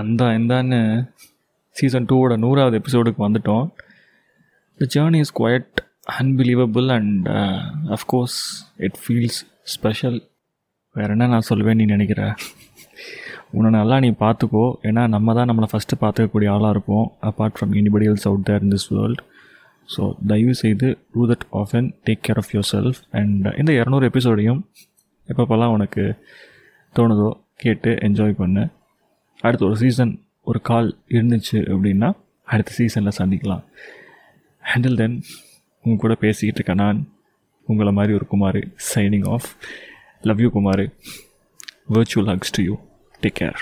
அந்த இந்தான்னு சீசன் டூவோட நூறாவது எபிசோடுக்கு வந்துட்டோம். The journey is quite unbelievable and of course it feels special வேறு என்ன நான் சொல்லுவேன் நீ நினைக்கிற? உன்னை நல்லா நீ பார்த்துக்கோ. ஏன்னா நம்ம தான் நம்மளை ஃபஸ்ட்டு பார்த்துக்கக்கூடிய ஆளாக இருக்கும் apart from anybody else out there in this world so தயவு செய்து do that often take care of yourself and இந்த இரநூறு எபிசோடையும் எப்பப்போல்லாம் உனக்கு தோணுதோ கேட்டு என்ஜாய் பண்ணு. அடுத்த ஒரு சீசன் ஒரு கால் இருந்துச்சு அப்படின்னா அடுத்த சீசனில் சந்திக்கலாம். ஹேண்டில் தென் உங்கள் கூட பேசிக்கிட்டு இருக்கேன் நான் உங்களை மாதிரி ஒரு Kumar signing off love you Kumar. Virtual hugs to you take care